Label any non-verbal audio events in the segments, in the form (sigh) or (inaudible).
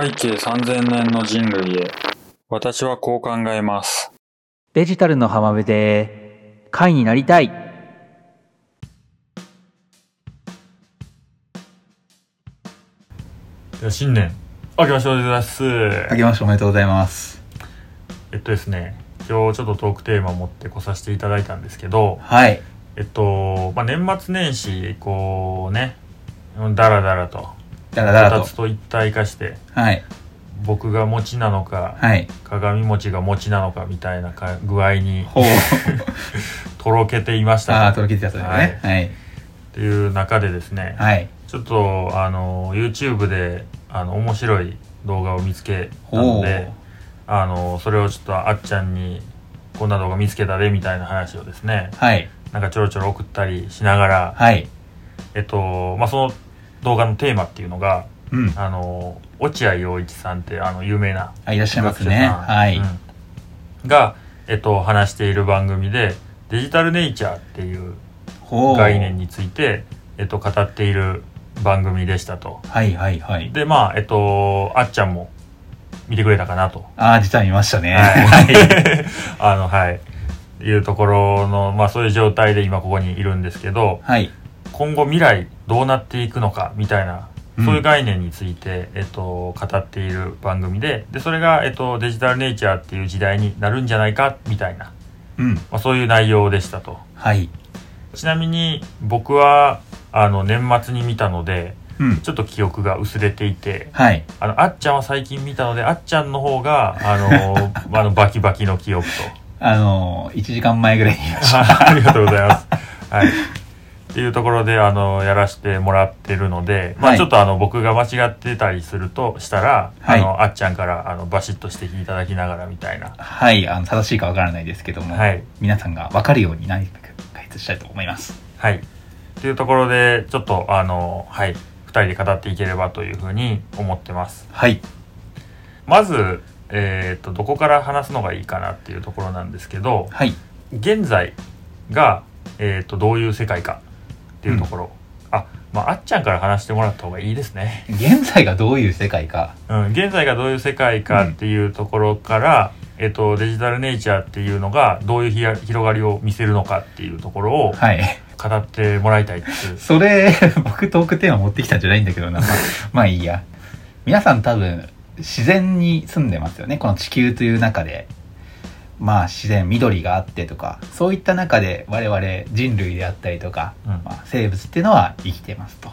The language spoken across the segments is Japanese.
背景3000年の人類へ私はこう考えますデジタルの浜辺で会になりたいでは新年明けましておめでとうございますあけましておめでとうございます。えっとですね今日ちょっとトークテーマを持ってこさせていただいたんですけどはい。えっと、まあ、年末年始こうねだらだらとだらだらとこたつ。と一体化してはい。僕が餅なのか、はい。鏡餅が餅なのかみたいなか具合にほう。(laughs) とろけていましたああ、ととろけてたね。はい。っていう中でですね、はい。ちょっとあの YouTube であの面白い動画を見つけたの。であのそれをちょっとあっちゃんにこんな動画見つけたでみたいな話をですねはい。なんかちょろちょろ送ったりしながら、はい。えっとまあ、その動画のテーマっていうのがうん。あの落合陽一さんってあの有名なあ、いらっしゃいますね。はい。うんが、えっと、話している番組でデジタルネイチャーっていう。概念について、えっと、語っている番組でしたと。はいはいはい。で、まあ、えっと、あっちゃんも見てくれたかなと。ああ、実は見ましたね。ははい。(laughs) あの、はい。いうところの、まあそういう状態で今ここにいるんですけど、はい。今後未来どうなっていくのかみたいな、うんそういう概念について、えっと、語っている番組で、で、それが、えっと、デジタルネイチャーっていう時代になるんじゃないか、みたいな、うん。まあそういう内容でしたと。はい。ちなみに僕は、あの、年末に見たので、うん。ちょっと記憶が薄れていて、はい。あの、あっちゃんは最近見たので、あっちゃんの方が、あの、(laughs) あの、バキバキの記憶と。あのー、1時間前ぐらいに。(laughs) ありがとうございます。はい。っていうところで、あの、やらせてもらってるので、まあはいちょっとあの、僕が間違ってたりするとしたら、はいあの、あっちゃんから、あの、バシッと指摘いただきながらみたいな。はい。あの、正しいかわからないですけども、はい。皆さんがわかるように何か解説したいと思います。はい。っていうところで、ちょっと、あの、はい。二人で語っていければというふうに思ってます。はい。まず、えっ、と、どこから話すのがいいかなっていうところなんですけど、はい。現在が、えっ、と、どういう世界かっていうところ。あ、まあ、あっちゃんから話してもらった方がいいですね。現在がどういう世界か。うん、現在がどういう世界かっていうところから、えっ、と、デジタルネイチャーっていうのがどういうひや広がりを見せるのかっていうところをはい。語ってもらいたいです。(laughs) それ、僕トークテーマ持ってきたんじゃないんだけどな。(laughs) まあ、まあいいや。皆さん多分、自然に住んでますよね。この地球という中で。まあ自然、緑があってとか、そういった中で我々人類であったりとか、うんまあ、生物っていうのは生きてますと。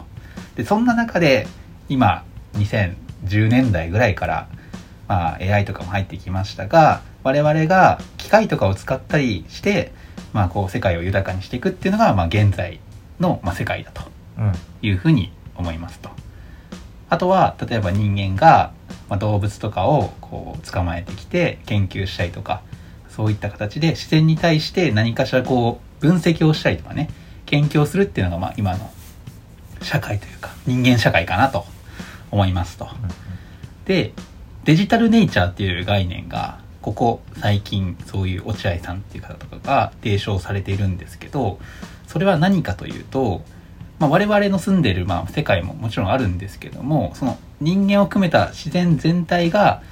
で、そんな中で、今、2010年代ぐらいから、まあ AI とかも入ってきましたが、我々が機械とかを使ったりして、まあこう世界を豊かにしていくっていうのが、まあ現在の、まあ、世界だとうん。いうふうに思いますと。あとは、例えば人間が、まあ、動物とかをこう捕まえてきて研究したりとか、そういった形で自然に対して何かしらこう分析をしたりとかね、研究をするっていうのがまあ今の社会というか人間社会かなと思いますと。で、デジタルネイチャーっていう概念が、ここ最近そういう落合さんっていう方とかが提唱されているんですけど、それは何かというと、まあ、我々の住んでるまあ世界ももちろんあるんですけども、その人間を含めた自然全体が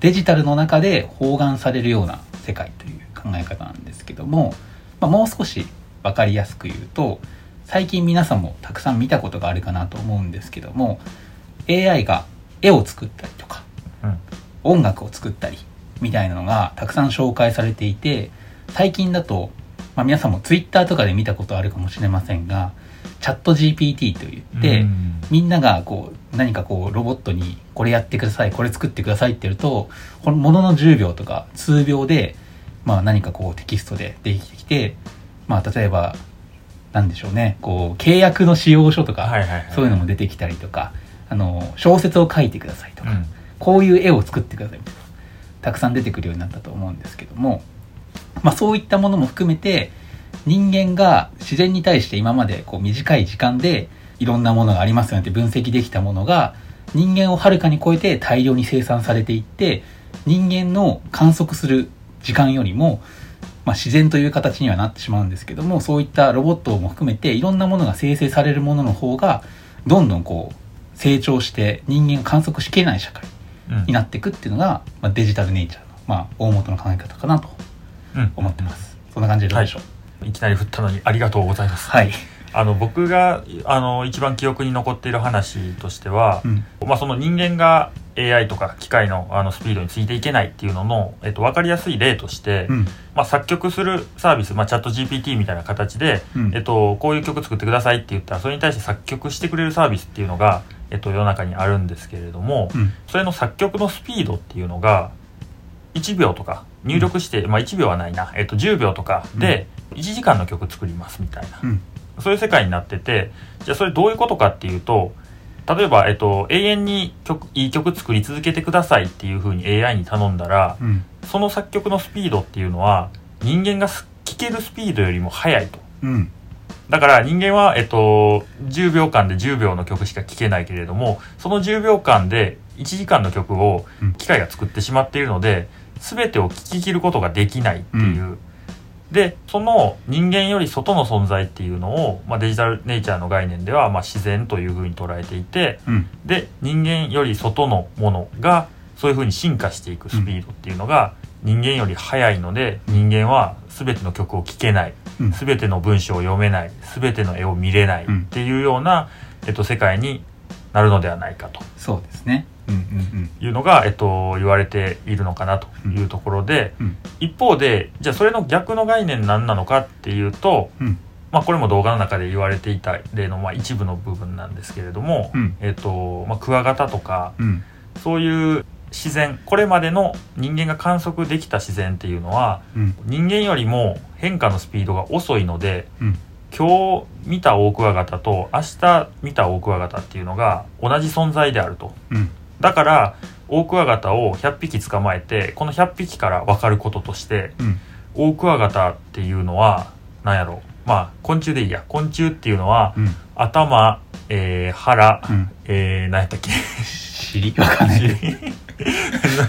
デジタルの中で包含されるような世界という考え方なんですけども、まあ、もう少しわかりやすく言うと、最近皆さんもたくさん見たことがあるかなと思うんですけども、AI が絵を作ったりとか、うん。音楽を作ったりみたいなのがたくさん紹介されていて最近だと、まあ、皆さんも Twitter とかで見たことあるかもしれませんがチャット GPT といって、うんみんながこう何かこうロボットにこれやってくださいこれ作ってくださいって言うとこのものの10秒とか数秒で、まあ、何かこうテキストでできてきて、まあ、例えばなんでしょうねこう契約の使用書とか。そういうのも出てきたりとかあの小説を書いてくださいとか、うん。こういう絵を作ってくださいみたいなたくさん出てくるようになったと思うんですけども、まあそういったものも含めて人間が自然に対して今までこう短い時間でいろんなものがありますよねって分析できたものが人間をはるかに超えて大量に生産されていって人間の観測する時間よりも、まあ、自然という形にはなってしまうんですけどもそういったロボットも含めていろんなものが生成されるものの方がどんどんこう成長して人間が観測しきれない社会うん。になっていくっていうのが、まあ、デジタルネイチャーの、まあ、大元の考え方かなとうん。思ってます、そんな感じでどうでしょう？いきなり振ったのにありがとうございます。はい、あの僕があの一番記憶に残っている話としては、うん。まあ、その人間が AI とか機械のあのスピードについていけないっていうのの、えっと、分かりやすい例として、うん。まあ、作曲するサービス、まあ、チャット GPT みたいな形で、うん。えっと、こういう曲作ってくださいって言ったらそれに対して作曲してくれるサービスっていうのが、えっと、世の中にあるんですけれども、うん。それの作曲のスピードっていうのが1秒とか入力して、まあ1秒はないな、えっと、10秒とかで1時間の曲作りますみたいな、うんそういう世界になっててじゃあそれどういうことかっていうと例えば、えっと、永遠に曲いい曲作り続けてくださいっていうふうに AI に頼んだらうん。その作曲のスピードっていうのは人間がす聴けるスピードよりも速いと。うん。だから人間は、えっと、10秒間で10秒の曲しか聴けないけれどもその10秒間で1時間の曲をうん。機械が作ってしまっているので全てを聴き切ることができないっていう、でその人間より外の存在っていうのを、まあ、デジタルネイチャーの概念では、まあ、自然というふうに捉えていてうん。で人間より外のものがそういうふうに進化していくスピードっていうのが、人間より速いので人間は全ての曲を聴けないうん。全ての文章を読めない全ての絵を見れないうん。っていうような、えっと、世界になるのではないかと。そうですねいうのが、えっと、言われているのかなというところで、うん。一方でじゃあそれの逆の概念何なのかっていうと、うん。まあ、これも動画の中で言われていた例のまあ一部の部分なんですけれども、うん。えっとまあ、クワガタとかうん。そういう自然これまでの人間が観測できた自然っていうのはうん。人間よりも変化のスピードが遅いのでうん。今日見たオオクワガタと明日見たオオクワガタっていうのが同じ存在であると。うんだからオオクワガタを100匹捕まえてこの100匹から分かることとしてうん。オオクワガタっていうのは何やろ。まあ昆虫でいいや。昆虫っていうのはうん。頭、えー腹、うん。えー、何やったっけ？尻？わかんない。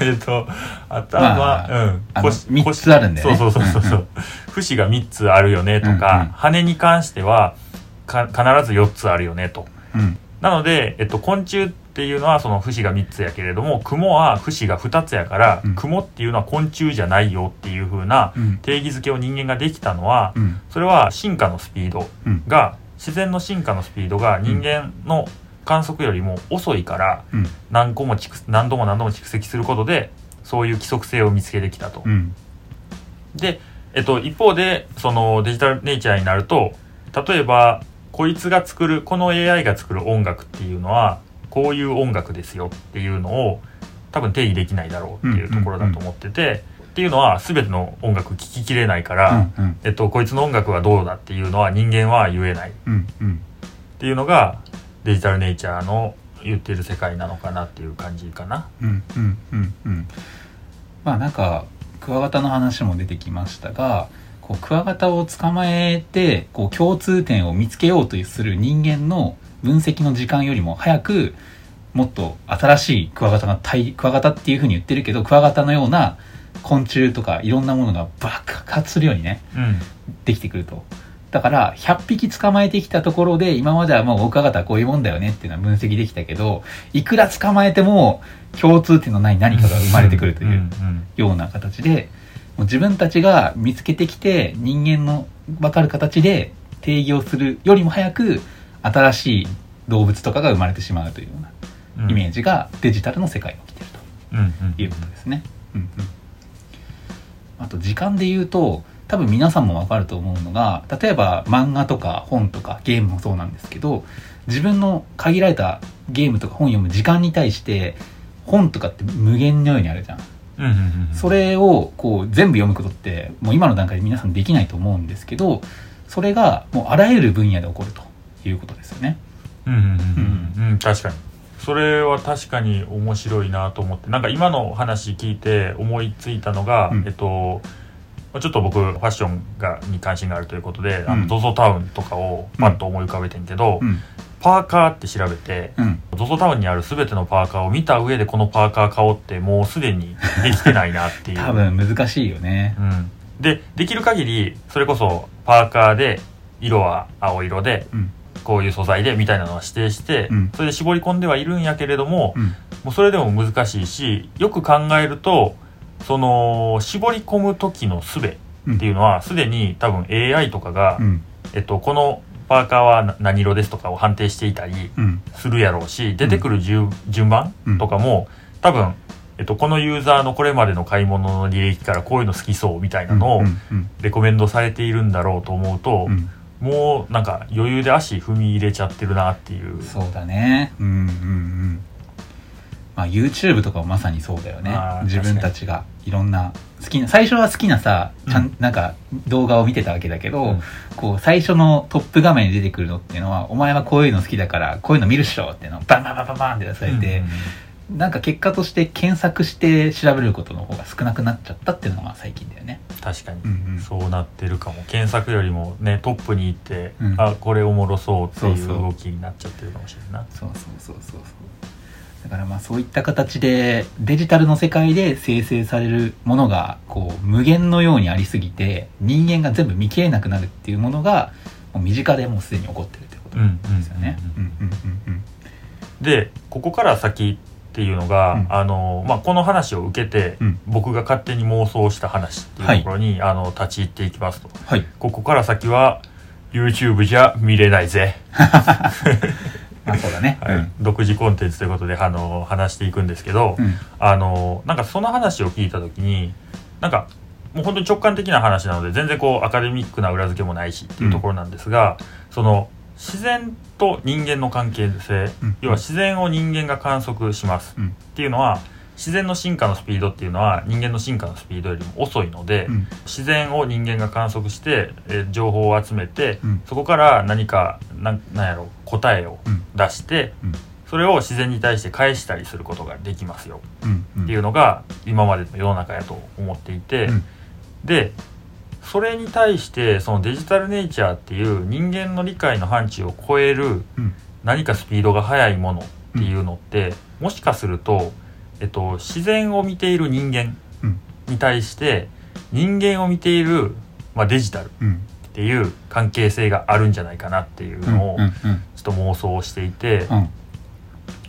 えっと頭、まあうん。あの腰三腰つあるんだよね。そうそうそうそう、う。ん節が3つあるよねとか、うんうん。羽に関してはか必ず4つあるよねと。うん。なので、えっと、昆虫っていうのはその節が3つやけれども雲は節が2つやから、うん。雲っていうのは昆虫じゃないよっていう風なうん。定義づけを人間ができたのは、うん。それは進化のスピードうん。が自然の進化のスピードが人間の観測よりも遅いからうん。何個も蓄何度も何度も蓄積することでそういう規則性を見つけてきたと。うん。で、えっと、一方でそのデジタルネイチャーになると例えばこいつが作るこの AI が作る音楽っていうのはこういう音楽ですよっていうのを多分定義できないだろうっていうところだと思ってて、っていうのは全ての音楽聴ききれないから、うんえっと、こいつの音楽はどうだっていうのは人間は言えない。っうんうん。ていうのがデジタルネイチャーの言ってる世界なのかなっていう感じかな。うんうんうんうん。まあなんかクワガタの話も出てきましたがこうクワガタを捕まえてこう共通点を見つけようとする人間の分析の時間よりも早くもっと新しいクワガタが大クワガタっていうふうに言ってるけどクワガタのような昆虫とかいろんなものが爆発するようにねうんできてくると。だから、100匹捕まえてきたところで、今まではもうオオクワガタはこういうもんだよねっていうのは分析できたけど、いくら捕まえても共通点のない何かが生まれてくるというような形で、もう自分たちが見つけてきて人間の分かる形で定義をするよりも早く、新しい動物とかが生まれてしまうというよううんなイメージがデジタルの世界に起きていると。いうことですね。うんうん。あと時間で言うと多分皆さんもわかると思うのが例えば漫画とか本とかゲームもそうなんですけど自分の限られたゲームとか本読む時間に対して本とかって無限のようにあるじゃん。うんうんうんうんそれをこう全部読むことってもう今の段階で皆さんできないと思うんですけどそれがもうあらゆる分野で起こるということですよね。うんうんうんうんうん確かにそれは確かに面白いなと思ってなんか今の話聞いて思いついたのが、うんえっとちょっと僕ファッションがに関心があるということで、あのうん ZOZO タウンとかをパッと思い浮かべてんけど、うん。パーカーって調べてうん。ZOZO タウンにある全てのパーカーを見た上でこのパーカー買おうってもうすでにできてないなっていう多分難しいよね。うん、でできる限りそれこそパーカーで色は青色でうん。こういう素材でみたいなのは指定して、うん。それで絞り込んではいるんやけれども、うん。もうそれでも難しいしよく考えるとその絞り込む時の術っていうのはすでに多分 AI とかが、うん。えっと、このパーカーはな何色ですとかを判定していたりうん。するやろうし出てくる順,、順番うん。とかも多分、えっと、このユーザーのこれまでの買い物の履歴からこういうの好きそうみたいなのをうん。うん。レコメンドされているんだろうと思うと、うんもうなんか余裕で足踏み入れちゃってるなっていう。そうだね。うんうんうん。まあ YouTube とかもまさにそうだよね。自分たちが。いろんな好きな最初は好きなさちゃん、うんなんか動画を見てたわけだけど、うん。こう最初のトップ画面に出てくるのっていうのはお前はこういうの好きだからこういうの見るっしょっていうのをバンバンバンバンバンって出されて、なんか結果として検索して調べることの方が少なくなっちゃったっていうのが最近だよね。確かに、うんうん。そうなってるかも。検索よりもねトップに行って、うんあこれおもろそうっていうそうそう。動きになっちゃってるかもしれんな。いそうそうそうそう。そうだからまあそういった形でデジタルの世界で生成されるものがこう無限のようにありすぎて人間が全部見切れなくなるっていうものがもう身近でもうすでに起こってるってことなんですよね。でここから先っていうのが、うん。あのまあ、この話を受けて、うん。僕が勝手に妄想した話っていうところに、あの立ち入っていきますと。はい。ここから先は YouTube じゃ見れないぜ、ま (laughs) あそうだね。はい。独自コンテンツということであの話していくんですけど、うん。うん。あのなんかその話を聞いた時になんかもう本当に直感的な話なので全然こうアカデミックな裏付けもないしっていうところなんですが、その自然と人間の関係性、うん。要は自然を人間が観測します。うん。っていうのは自然の進化のスピードっていうのは人間の進化のスピードよりも遅いので、うん。自然を人間が観測して、えー情報を集めて、うん。そこから何かなんなんやろ答えをうん。出して、うん。それを自然に対して返したりすることができますよ。っていうのが今までの世の中やと思っていて、うん。でそれに対してそのデジタルネイチャーっていう人間の理解の範疇を超えるうん。何かスピードが速いものっていうのって、もしかすると、えっと、自然を見ている人間うん。に対して人間を見ている、まあ、デジタルっうん。ていう関係性があるんじゃないかなっていうのをちょっと妄想していて、うん。っ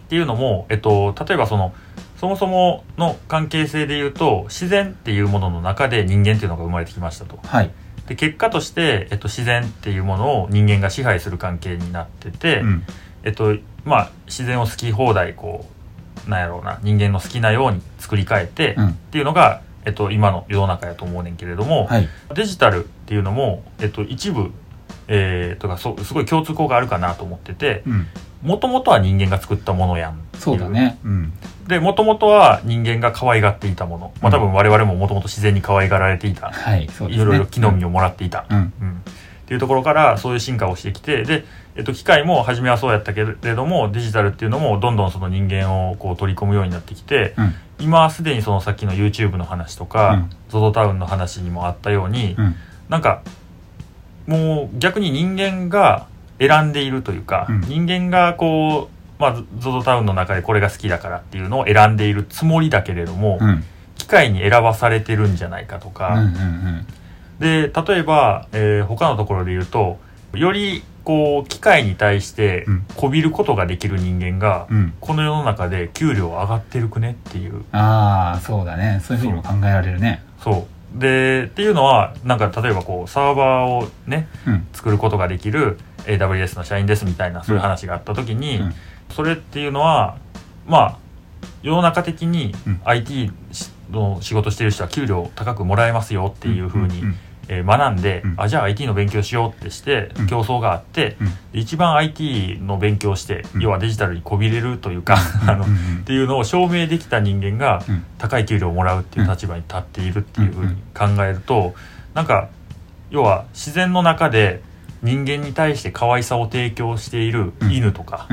ていうのも、えっと、例えばそのそもそもの関係性で言うと自然っていうものの中で人間っていうのが生まれてきましたと。はい。で結果として、えっと、自然っていうものを人間が支配する関係になってて、うんえっとまあ、自然を好き放題こうなんやろうな人間の好きなように作り変えて、っうんていうのが、えっと、今の世の中やと思うねんけれども、はい。デジタルっていうのも、えっと、一部、えーとかそすごい共通項があるかなと思っててうんもともとは人間が作ったものやん。そうだね。うん。でもともとは人間が可愛がっていたもの、まあ、多分我々ももともと自然に可愛がられていた、はい。そうですね。いろいろ木の実をもらっていた、うん。うん。っていうところからそういう進化をしてきてで、えっと、機械も初めはそうやったけれどもデジタルっていうのもどんどんその人間をこう取り込むようになってきてうん。今すでにそのさっきの YouTube の話とか、ZOZO タウンの話にもあったように、うん。なんかもう逆に人間が選んでいるというか、うん。人間がこう、まあ、ZOZO タウンの中でこれが好きだからっていうのを選んでいるつもりだけれども、うん。機械に選ばされてるんじゃないかとか、うんうんで例えば、えー他のところで言うとよりこう機械に対してうん。こびることができる人間が、うん。うんこの世の中で給料上がってるくねっていう。ああそうだね。そういうふうにも考えられるね。そう。でっていうのはなんか例えばこうサーバーをねうん。作ることができる AWS の社員ですみたいなそういう話があった時に、うん。それっていうのはまあ世の中的にうん。IT の仕事してる人は給料高くもらえますよっていうふうにえー学んで、うん。あじゃあ IT の勉強しようってしてうん。競争があって、一番 IT の勉強して、うん。要はデジタルにこびれるというか、(laughs) あのっていうのを証明できた人間がうん。高い給料をもらうっていう立場に立っているっていうふうに考えるとなんか要は自然の中で人間に対して可愛さを提供しているうん。犬とか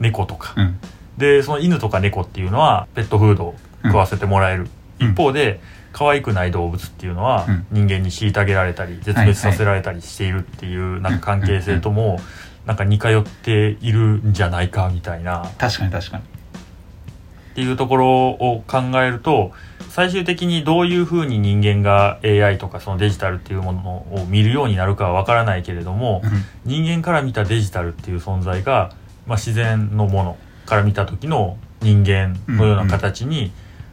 猫とか、うん。でその犬とか猫っていうのはペットフードを食わせてもらえる、うん。一方で可愛くない動物っていうのはうん。人間に虐げられたり絶滅させられたりしているっていうなんか関係性ともなんか似通っているんじゃないかみたいな。っ確かに確かに。ていうところを考えると最終的にどういうふうに人間が AI とかそのデジタルっていうものを見るようになるかはわからないけれども、人間から見たデジタルっていう存在が、まあ、自然のものから見た時の人間のような形に、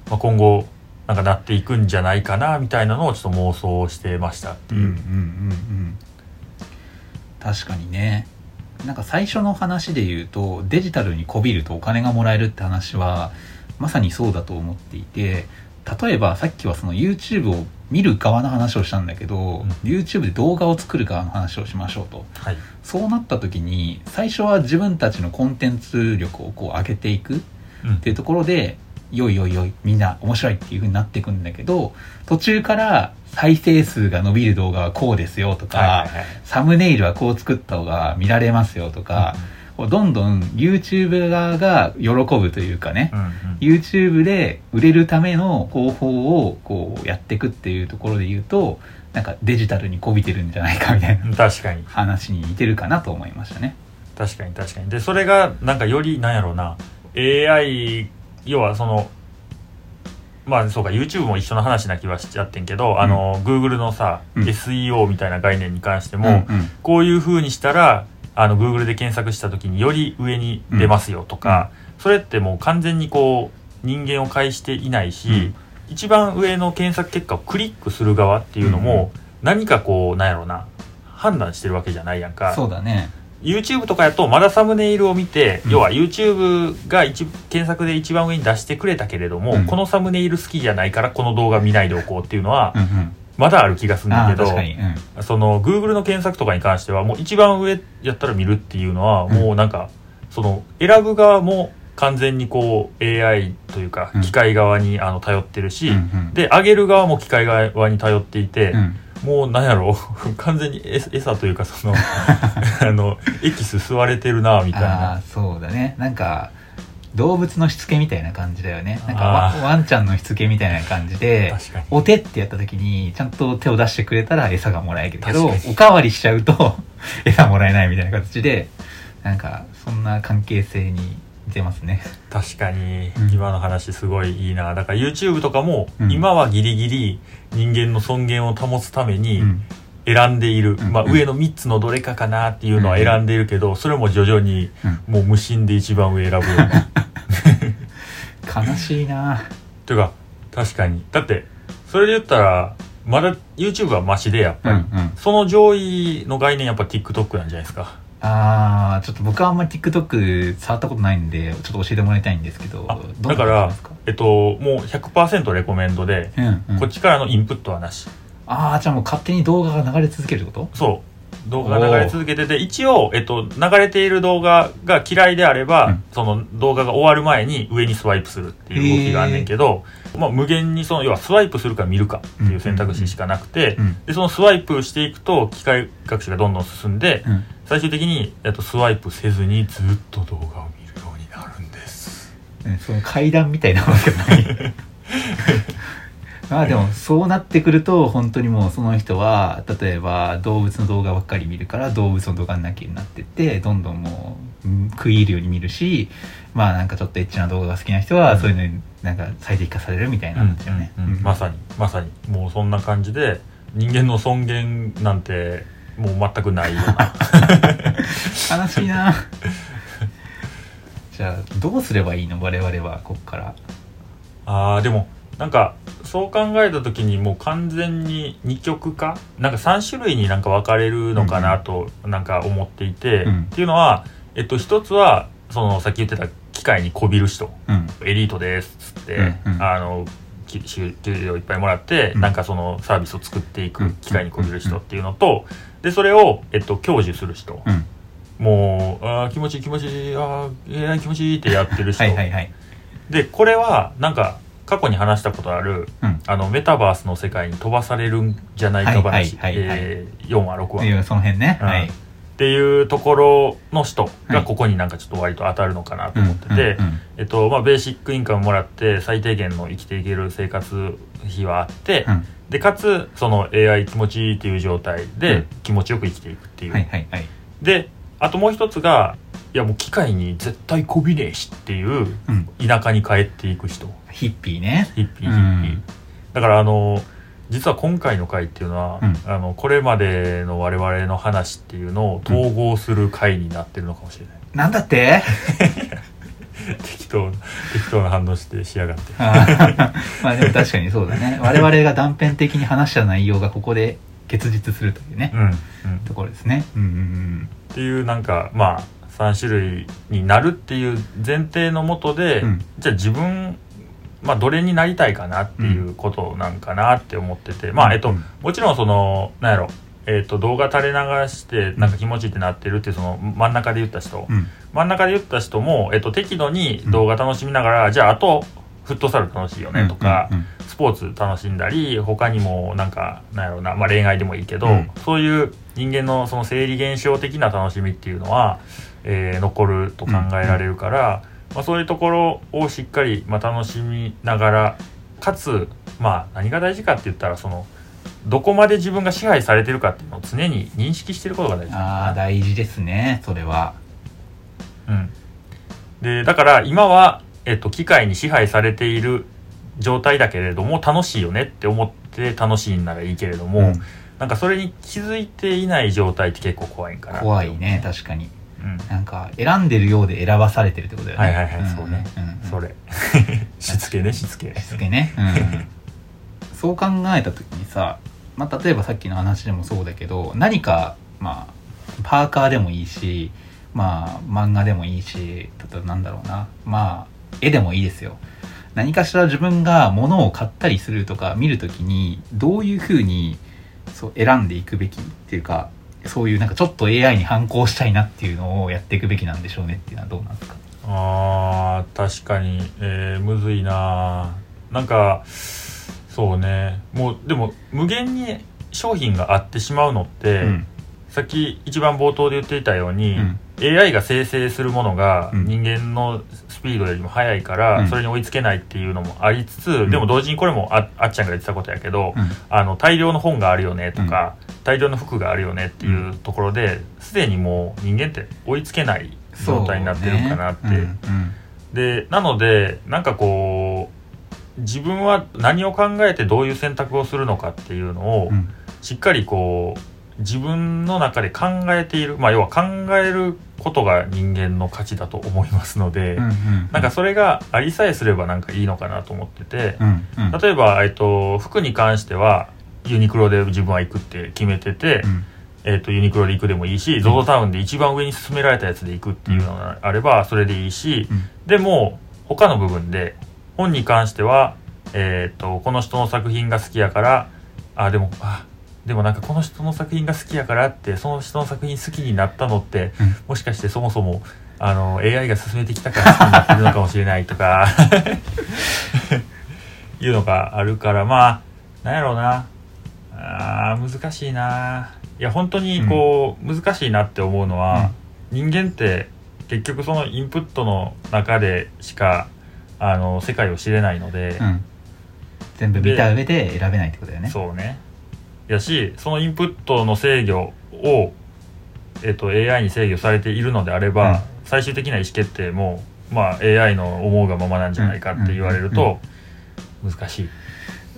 まあ、今後なんかなっていくんじゃないかなみたいなのをちょっと妄想してましたっていう。うんうんうんうん。確かにね。なんか最初の話で言うとデジタルにこびるとお金がもらえるって話はまさにそうだと思っていて例えばさっきはその YouTube を見る側の話をしたんだけど、ん。YouTube で動画を作る側の話をしましょうと。はい。そうなった時に最初は自分たちのコンテンツ力をこう上げていくうん。っていうところで、よいよいよい、みんな面白いっていう風になっていくんだけど、途中から再生数が伸びる動画はこうですよとか、はいはいはい。サムネイルはこう作った方が見られますよとか、こうどんどん YouTube 側が喜ぶというかね、うんうん。YouTube で売れるための方法をこうやっていくっていうところで言うと、なんかデジタルにこびてるんじゃないかみたいなうん確かに。話に似てるかなと思いましたね。確かに確かに。でそれがなんかよりなんやろうな AI 要はそのまあそうか YouTube も一緒の話な気はしちゃってんけど、あの Google のさ、うん。SEO みたいな概念に関しても、うんうん。こういう風にしたらあの Google で検索した時により上に出ますよとか、それってもう完全にこう人間を介していないし、うん。一番上の検索結果をクリックする側っていうのも、何かこうなんやろうな判断してるわけじゃないやんか。そうだね。YouTube とかやとまだサムネイルを見て、うん。要は YouTube が一検索で一番上に出してくれたけれども、うん。このサムネイル好きじゃないからこの動画見ないでおこうっていうのはうんうん。まだある気がするんだけど。うん。その Google の検索とかに関してはもう一番上やったら見るっていうのはもうなんか、その選ぶ側も完全にこう AI というかうん。機械側にあの頼ってるし、うんうん。で上げる側も機械側に頼っていて、うん。もうなんやろ？う (laughs) 完全に餌餌というかその (laughs) あのエキス吸われてるなみたいな。そうだね。なんか動物のしつけみたいな感じだよね。なんかワワンちゃんのしつけみたいな感じでお手ってやった時にちゃんと手を出してくれたら餌がもらえるけどおかわりしちゃうと (laughs) 餌もらえないみたいな形でなんかそんな関係性に似てますね。確かに。うん。今の話すごいいいな。だから YouTube とかもうん。今はギリギリ人間の尊厳を保つためにうん選んでいる、うん。まあ、上の3つのどれかかなっていうのは選んでいるけどそれも徐々にうん。もう無心で一番上選ぶような (laughs) 悲しいな。というか確かに。だってそれで言ったらまだ YouTube はマシでやっぱり、うんうん。その上位の概念やっぱ TikTok なんじゃないですか。あーちょっと僕はあんまり TikTok 触ったことないんでちょっと教えてもらいたいんですけどだからえっともう100%レコメンドで、うんうん。こっちからのインプットはなしああじゃあもう勝手に動画が流れ続けるってこと？そう。動画が流れ続けてて一応、えっと、流れている動画が嫌いであれば、うん。その動画が終わる前に上にスワイプするっていう動きがあんねんけど、まあ、無限にその要はスワイプするか見るかっていう選択肢しかなくて、うん。でそのスワイプしていくと機械学習がどんどん進んで、うん。最終的に、えっと、スワイプせずにずっと動画を見るようになるんです。ねその階段みたいなわけない (laughs) まあでもそうなってくると本当にもうその人は例えば動物の動画ばっかり見るから動物の動画なきになってってどんどんもううん食い入るように見るしまあなんかちょっとエッチな動画が好きな人はそういうのになんか最適化されるみたいなんですよね、まさにまさに。もうそんな感じで人間の尊厳なんてもう全くないような。(laughs) 悲しいな。じゃあどうすればいいの？我々はこっから。あーでもなんかそう考えた時にもう完全に二極化？なんか3種類になんか分かれるのかなとなんか思っていて、うん。っていうのは、えっと、一つはそのさっき言ってた機械にこびる人。うん。エリートですっつって、うんうん。あのき給給料いっぱいもらって、うん。なんかそのサービスを作っていうん。く機械にこびる人っていうのと、でそれを、えっと、享受する人、うん。もうあー気持ちいい気持ちいいあーえー気持ちいいってやってる人、はいはいはい。でこれはなんか過去に話したことあるうん。あのメタバースの世界に飛ばされるんじゃないか話、はいはいはいはい。えー4話6話、その辺ね、うん。はい。っていうところの人はい。がここになんかちょっと割と当たるのかなと思ってて、うんうんえっとまあ、ベーシックインカムもらって最低限の生きていける生活費はあって、うん。でかつその AI 気持ちいいっていう状態うでん。気持ちよく生きていくっていう、はいはいはい。であともう一つがいやもう機械に絶対こびねえしっていううん。田舎に帰っていく人ヒッピーね。ヒッピーヒうッピー、んだからあの実は今回の回っていうのは、うん。あのこれまでの我々の話っていうのを統合する回になってるのかもしれない、なんだって？(laughs) 適当な適当な反応してしやがって (laughs) まあでも確かにそうだね。我々が断片的に話した内容がここで結実するというね、うんうん。ところですね。うんうんっていうなんかまあ3種類になるっていう前提のもとで、うん。じゃあ自分まあどれになりたいかなっていうことなんかなって思ってて、まあえっと、うん。もちろんそのなんやろえっと動画垂れ流してなんか気持ちいいってなってるっていうその真ん中で言った人、うん。うん真ん中で言った人も、えっと、適度に動画楽しみながら、じゃああとフットサル楽しいよねとか、うん。うん。スポーツ楽しんだり他にもなんかなんやろうな、まあ、恋愛でもいいけど、うん。そういう人間のその生理現象的な楽しみっていうのは、えー残ると考えられるから、まあ、そういうところをしっかり、まあ、楽しみながらかつ、まあ、何が大事かって言ったらそのどこまで自分が支配されてるかっていうのを常に認識してることが大事。ああ大事ですねそれは。うん、でだから今は、えっと、機械に支配されている状態だけれども楽しいよねって思って楽しいんならいいけれども、うん。なんかそれに気づいていない状態って結構怖いんかな怖いね確かに。うんなんか選んでるようで選ばされてるってことだよね。はいはいはいん。そうね。それ。(laughs) しつけねしつけ。しつけね、うん、そう考えた時にさ、まあ、例えばさっきの話でもそうだけど何かまあパーカーでもいいしまあ漫画でもいいし例えばなんだろうな。まあ絵でもいいですよ。何かしら自分が物を買ったりするとか見るときにどういうふうにそう選んでいくべきっていうかそういうなんかちょっと AI に反抗したいなっていうのをやっていくべきなんでしょうねっていうのはどうなんですか？あー確かに、えーむずいな。なんかそうね。もうでも無限に商品があってしまうのって、うん。さっき一番冒頭で言っていたように、うん。AI が生成するものがうん。人間のスピードよりも速いから、うん。それに追いつけないっていうのもありつつ、んでも同時にこれもああっちゃんが言ってたことやけど、うん。あの大量の本があるよねとか、大量の服があるよねっていうところですでにもう人間って追いつけない状態になってるかなって。ね。うんうん。でなのでなんかこう自分は何を考えてどういう選択をするのかっていうのを、うん。しっかりこう自分の中で考えているまあ要は考えることが人間の価値だと思いますので、うんうん。なんかそれがありさえすればなんかいいのかなと思ってて、うんうん。例えば、えっと、服に関してはユニクロで自分は行くって決めてて、うん。えっと、ユニクロで行くでもいいし ZOZO タウンで一番上に勧められたやつで行くっていうのがあればそれでいいし、うん。でも他の部分で本に関しては、えー、とこの人の作品が好きやからあでもあでもなんかこの人の作品が好きやからってその人の作品好きになったのって、うん。もしかしてそもそもあの AI が進めてきたから好きになってるのかもしれないとか (laughs) いうのがあるからまあなんやろうなあー難しいな。いや本当にこう、難しいなって思うのは、人間って結局そのインプットの中でしかあの世界を知れないので、うん。全部見た上で選べないってことだよね。そうね。やしそのインプットの制御を、えっと AI に制御されているのであれば、うん。最終的な意思決定も、まあ、AI の思うがままなんじゃないかって言われると、難しい。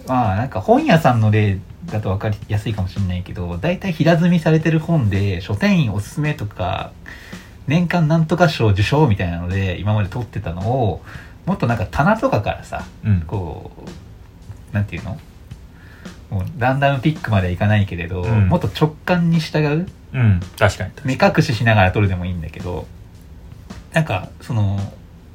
まあなんか本屋さんの例だと分かりやすいかもしれないけど大体平積みされてる本で書店員おすすめとか年間なんとか賞受賞みたいなので今まで取ってたのをもっとなんか棚とかからさうん。こうなんていうの？もうランダムピックまではいかないけれど、うん。もっと直感に従ううん、確かに目隠ししながら撮るでもいいんだけどなんかその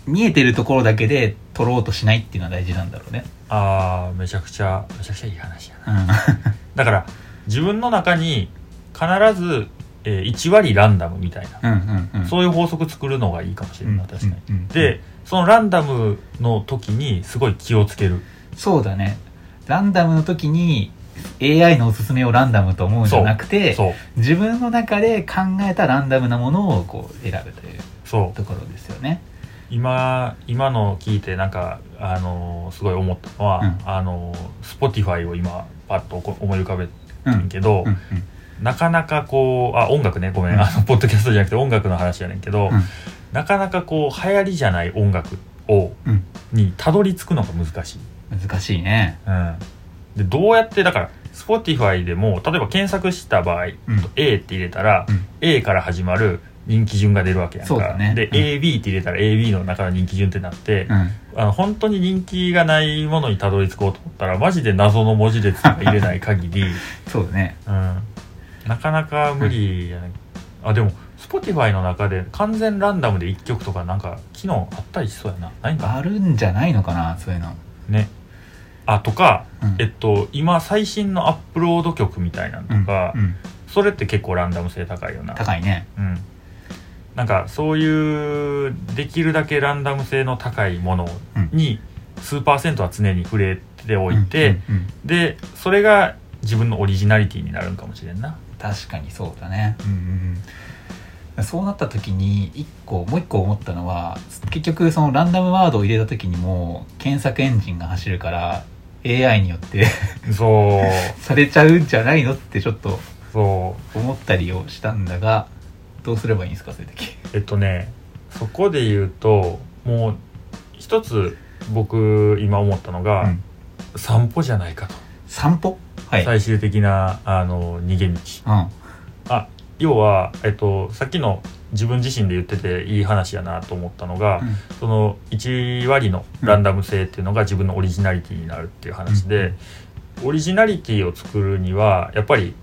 見えてるところだけで撮ろうとしないっていうのは大事なんだろうね。ああめちゃくちゃめちゃくちゃいい話やな。うん。(laughs) だから自分の中に必ず、えー1割ランダムみたいな、うんうんうん。そういう法則作るのがいいかもしれない、確かに、うんうんうん。でそのランダムの時にすごい気をつける。そうだね。ランダムの時に AI のおすすめをランダムと思うんじゃなくて自分の中で考えたランダムなものをこう選ぶという。ところですよね今今の聞いてなんかあのーすごい思ったのは、うん。あのー Spotify を今パッとこ思い浮かべてうんんけど、うん。なかなかこうあ音楽ねごめん、うん。あのポッドキャストじゃなくて音楽の話やねんけど、うん。なかなかこう流行りじゃない音楽をうん。にたどり着くのが難しい、難しいね。うん、でどうやってだから Spotify でも例えば検索した場合、うん。A って入れたら、うん。A から始まる人気順が出るわけやんか。ね。で、うん。AB って入れたら AB の中の人気順ってなって、うん。あの本当に人気がないものにたどり着こうと思ったらマジで謎の文字列が入れない限り、(laughs) そうだね。うん、なかなか無理やね、あでも Spotify の中で完全ランダムで1曲とかなんか機能あったりしそうやな。ないんかあるんじゃないのかなそういうの。ね。あとか、うん。えっと今最新のアップロード曲みたいなのとか、うん。うん。それって結構ランダム性高いよな。高いね。うんなんかそういうできるだけランダム性の高いものに数パーセントは常に触れておいて、うんうんうんでそれが自分のオリジナリティになるんかもしれんな。確かにそうだね。うんうんうん。そうなった時に一個もう一個思ったのは結局そのランダムワードを入れた時にも検索エンジンが走るから AI によってそう。(laughs) されちゃうんじゃないのってちょっとそう。思ったりをしたんだがどうすればいいんですかそういう時？えっとねそこで言うともう一つ僕今思ったのが、うん。散歩じゃないかと、散歩？はい、最終的なあの逃げ道。うん。あ要は、えっと、さっきの自分自身で言ってていい話やなと思ったのが、うん。その1割のランダム性っていうのが自分のオリジナリティになるっていう話で、オリジナリティを作るにはやっぱり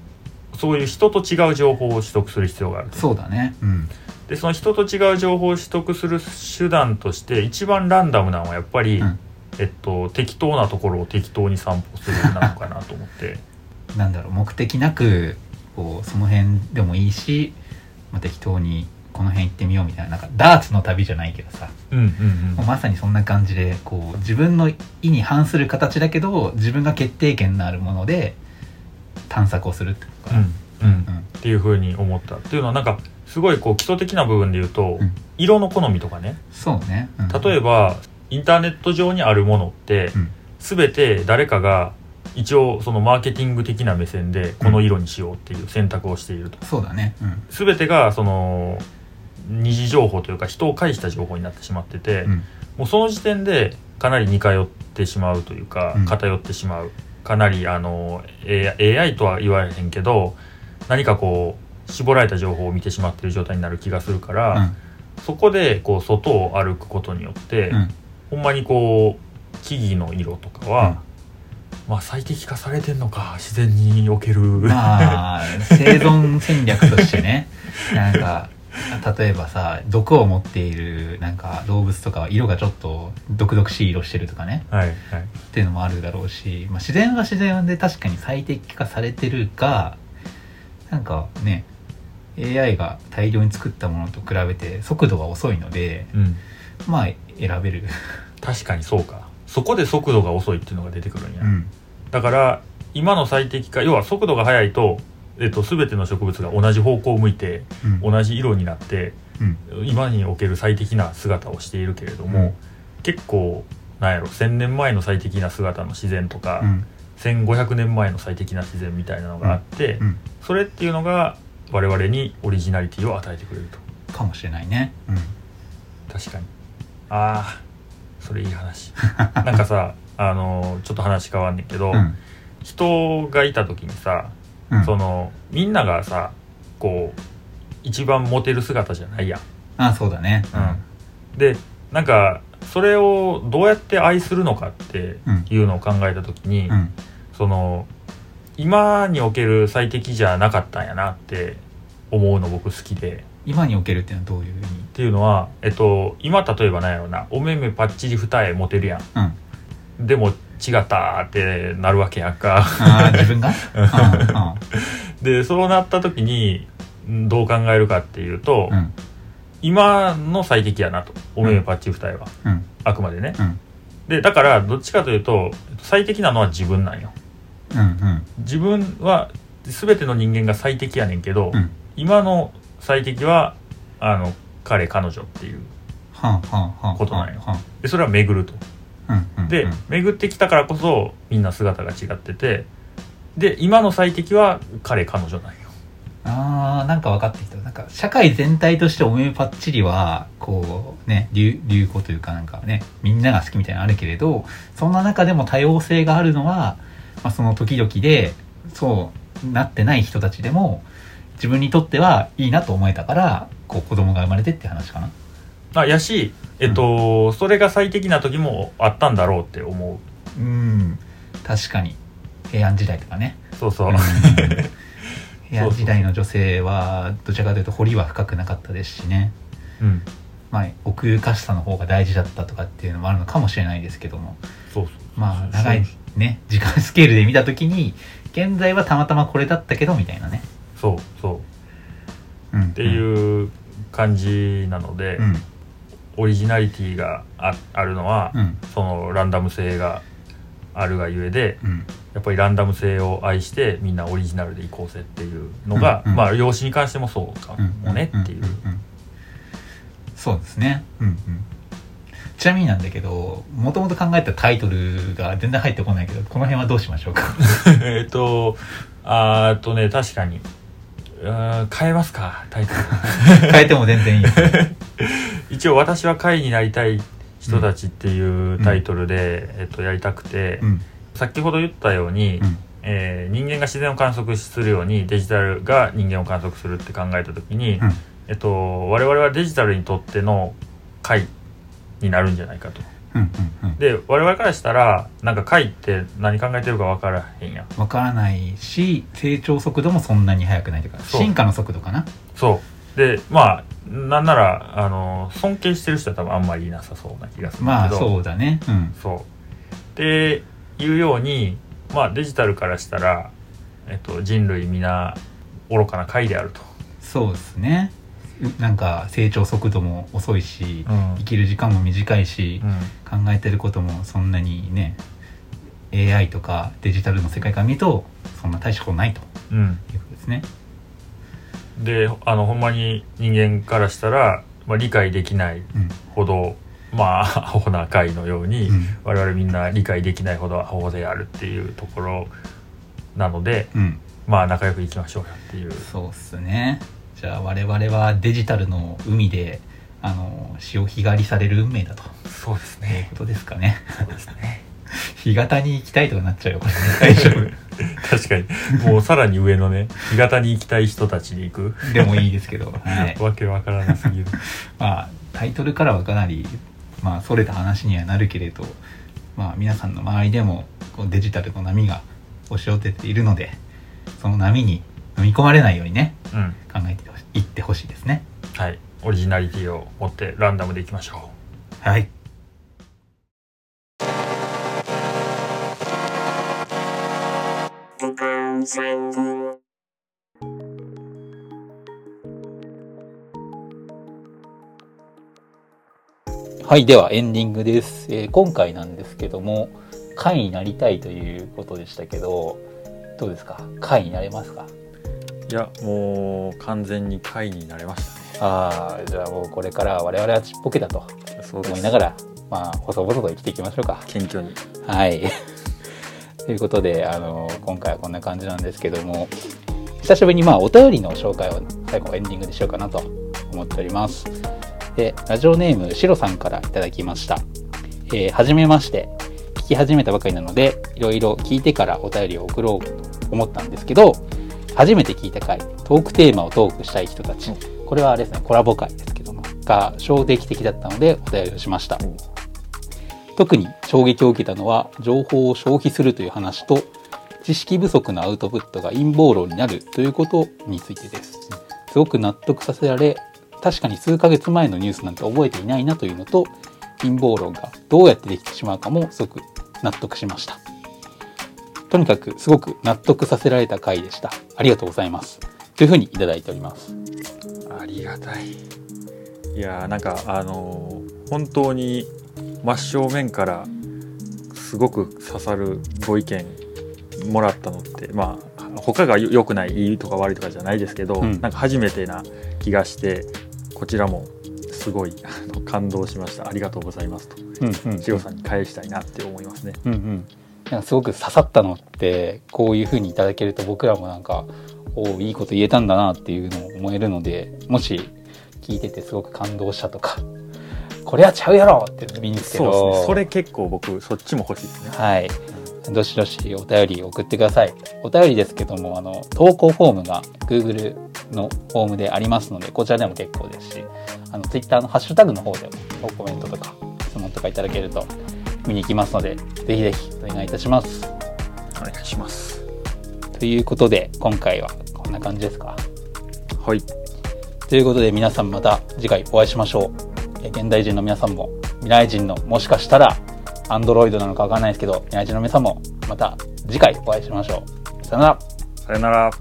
そういう人と違う情報を取得する必要がある。とそうだね。うん。でその人と違う情報を取得する手段として一番ランダムなのはやっぱり、うん。えっと、適当なところを適当に散歩するなのかなと思って。(laughs) なんだろう目的なくこうその辺でもいいし、まあ、適当にこの辺行ってみようみたいななんかダーツの旅じゃないけどさ。うんうん。もうまさにそんな感じでこう自分の意に反する形だけど自分が決定権のあるもので探索をするってことかな、うんうん。うん。っていうふうに思った。っていうのはなんかすごいこう基礎的な部分で言うと、うん。色の好みとかね。そうね、うん。例えばインターネット上にあるものって、うん。全て誰かが一応そのマーケティング的な目線でこの色にしようっていう選択をしていると、そうだね。うん。全てがその二次情報というか人を介した情報になってしまってて、うん。もうその時点でかなり似通ってしまうというか、うん。偏ってしまうかなりあの AI, とは言われへんけど何かこう絞られた情報を見てしまってる状態になる気がするから、うん。そこでこう外を歩くことによって、うん。ほんまにこう木々の色とかは、まあ最適化されてんのか自然における、まあ生存戦略としてね。(laughs) なんか (laughs) 例えばさ毒を持っているなんか動物とかは色がちょっと毒々しい色してるとかね。はいはい。っていうのもあるだろうし、まあ、自然は自然で確かに最適化されてるがなんかね AI が大量に作ったものと比べて速度が遅いのでうん。まあ選べる、確かにそうか。そこで速度が遅いっていうのが出てくるんや、うん、だから今の最適化要は速度が速いと、えっと、全ての植物が同じ方向を向いてうん。同じ色になってうん。今における最適な姿をしているけれども、うん。結構なんやろ1,000年前の最適な姿の自然とか、うん。1,500年前の最適な自然みたいなのがあって、うん。それっていうのが我々にオリジナリティを与えてくれると。かもしれないね。うん。確かに。ああそれいい話。なんかさ (laughs) あのちょっと話変わんねんけど、うん。人がいた時にさ、うん。そのみんながさこう一番モテる姿じゃないやん、あそうだね。うん、でなんかそれをどうやって愛するのかってうん。いうのを考えた時に、うん。その今における最適じゃなかったんやなって思うの僕好きで。今におけるっていうのはどういうふうにっていうのは、えっと、今例えばなんやろな。お目目パッチリ二重モテるやうんん。でも違ったってなるわけやんか。自分が？うん。でそうなった時にんどう考えるかっていうと、うん。うん今の最適やなと。お目目パッチリ二重は、うん。あくまでね。うん。でだからどっちかというと最適なのは自分なんよ。うんうん。自分は全ての人間が最適やねんけど、うん。今の最適はあの彼彼女っていうことなんよ。でそれは巡るとで、うん巡ってきたからこそみんな姿が違っててで今の最適は彼彼女なんよ。あーなんか分かってきた。なんか社会全体としておめめパッチリはこうね流流行というかなんかねみんなが好きみたいなのあるけれどそんな中でも多様性があるのは、まあ、その時々でそうなってない人たちでも自分にとってはいいなと思えたからこう子供が生まれてって話かなあやしえっと、それが最適な時もあったんだろうって思う。うん。確かに。平安時代とかね。そうそう、うん。(laughs) 平安時代の女性はどちらかというと彫りは深くなかったですしね。うん。まあ、奥ゆかしさの方が大事だったとかっていうのもあるのかもしれないですけども。そうそう。まあ長いね時間スケールで見た時に現在はたまたまこれだったけどみたいなね、そうそう。うん、っっていう感じなので、うんオリジナリティがああるのは、うん。そのランダム性があるがゆえでうん。やっぱりランダム性を愛してみんなオリジナルでいこうぜっていうのが、うん。うん。まあ養子に関してもそうかもねっていう、そうですね。うん。うん。ちなみになんだけどもともと考えたタイトルが全然入ってこないけどこの辺はどうしましょうか？(laughs) えっとあとね確かに変えますかタイトル。(laughs) 変えても全然いい。(laughs) 一応「私は会になりたい人たち」っていうタイトルで、えっと、やりたくて、うん。先ほど言ったように、うん。えー人間が自然を観測するようにデジタルが人間を観測するって考えた時に、うん。えっと、我々はデジタルにとっての解になるんじゃないかと。で我々からしたらなんか解って何考えてるか分からへんやん。わからないし成長速度もそんなに速くないというか進化の速度かな。そう。でまあなんならあの尊敬してる人は多分あんまりいなさそうな気がするまあそうだね。うん。そう。っていうようにまあデジタルからしたら、えっと、人類皆愚かな解であると、そうですね。うなんか成長速度も遅いし、うん。生きる時間も短いし、考えてることもそんなにね AI とかデジタルの世界から見るとそんな大したことないとうん。いうことですね。であのほんまに人間からしたら、まあ、理解できないうん。ほどまあアホな解のように、うん。我々みんな理解できないほどアホであるっていうところなのでうん。まあ仲良くいきましょうよっていう。そうっすねじゃあ我々はデジタルの海であの潮干狩りされる運命だと。そうですいうねことですかね。そうですね。(laughs) 干潟に行きたいとかなっちゃうよこれ。ね大丈確かに。もうさらに上のね干潟に行きたい人たちに行く。夫でもいいですけど、(laughs) はい、わけわからなすぎる。(laughs) まあタイトルからはかなりまあそれた話にはなるけれどまあ皆さんの周りでもこうデジタルの波が押し寄せているのでその波に飲み込まれないようにねうん。考えていってほしいですね。はい。オリジナリティを持ってランダムでいきましょはい。はい、ではエンディングです。えー今回なんですけども、会になりたいということでしたけど、どうですか？会になれますか？ういやもう完全に会になれましたねああ、じゃあもうこれから我々はちっぽけだとそう思いながら、まあ、細々と生きていきましょうか。謙虚にはい。(laughs) ということで、あの、今回はこんな感じなんですけども、久しぶりにまあ、お便りの紹介を最後エンディングでしようかなと思っております。で、ラジオネーム、シロさんからいただきました。えーはじめまして。聞き始めたばかりなので、いろいろ聞いてからお便りを送ろうと思ったんですけど、初めて聞いた回、トークテーマをトークしたい人たち。これはあれですね、コラボ回ですけども、が衝撃的だったのでお便りをしました。特に衝撃を受けたのは情報を消費するという話と知識不足のアウトプットが陰謀論になるということについてです。すごく納得させられ確かに数ヶ月前のニュースなんて覚えていないなというのと陰謀論がどうやってできてしまうかもすごく納得しましたとにかくすごく納得させられた回でした。ありがとうございます。というふうにいただいております。ありがたい。いやーなんかあのー本当に真正面からすごく刺さるご意見もらったのってまあ他がよ良くないいいとか悪いとかじゃないですけど、うん。なんか初めてな気がしてこちらもすごい感動しました。ありがとうございますと。うんうん千代さんに返したいなって思いますね。うんうん、なんかすごく刺さったのってこういう風にいただけると僕らもなんかおおいいこと言えたんだなっていうのを思えるのでもし聞いててすごく感動したとかこれはちゃうやろっていいんですけどそうですねそれ結構僕そっちも欲しいですねはい。どしどしお便り送ってください。お便りですけども、あの、投稿フォームが Google のフォームでありますので、こちらでも結構ですし、あの、Twitter のハッシュタグの方でもコメントとか質問とかいただけると見に行きますので、ぜひぜひお願いいたします。お願いしますということで、今回はこんな感じですか？はいということで皆さんまた次回お会いしましょう。え現代人の皆さんも未来人のもしかしたらアンドロイドなのかわかんないですけど未来人の皆さんもまた次回お会いしましょう。さよなら。さよなら